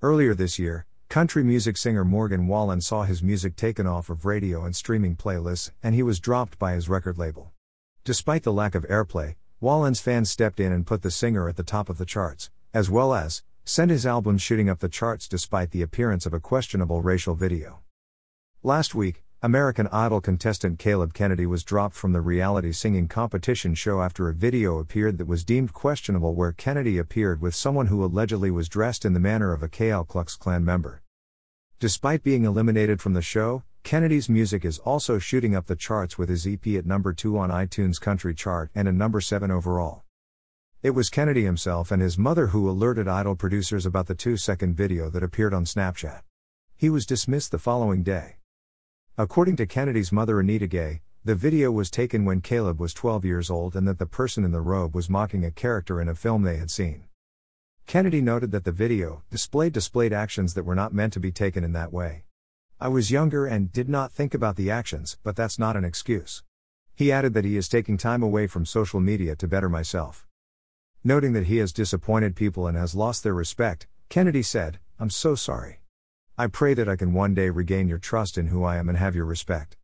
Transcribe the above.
Earlier this year, country music singer Morgan Wallen saw his music taken off of radio and streaming playlists, and he was dropped by his record label. Despite the lack of airplay, Wallen's fans stepped in and put the singer at the top of the charts, as well as sent his album shooting up the charts despite the appearance of a questionable racial video. Last week, American Idol contestant Caleb Kennedy was dropped from the reality singing competition show after a video appeared that was deemed questionable where Kennedy appeared with someone who allegedly was dressed in the manner of a Ku Klux Klan member. Despite being eliminated from the show, Kennedy's music is also shooting up the charts with his EP at number 2 on iTunes Country Chart and a number 7 overall. It was Kennedy himself and his mother who alerted Idol producers about the two second video that appeared on Snapchat. He was dismissed the following day. According to Kennedy's mother Anita Gay, the video was taken when Caleb was 12 years old and that the person in the robe was mocking a character in a film they had seen. Kennedy noted that the video displayed displayed actions that were not meant to be taken in that way. I was younger and did not think about the actions, but that's not an excuse. He added that he is taking time away from social media to better myself. Noting that he has disappointed people and has lost their respect, Kennedy said, I'm so sorry. I pray that I can one day regain your trust in who I am and have your respect.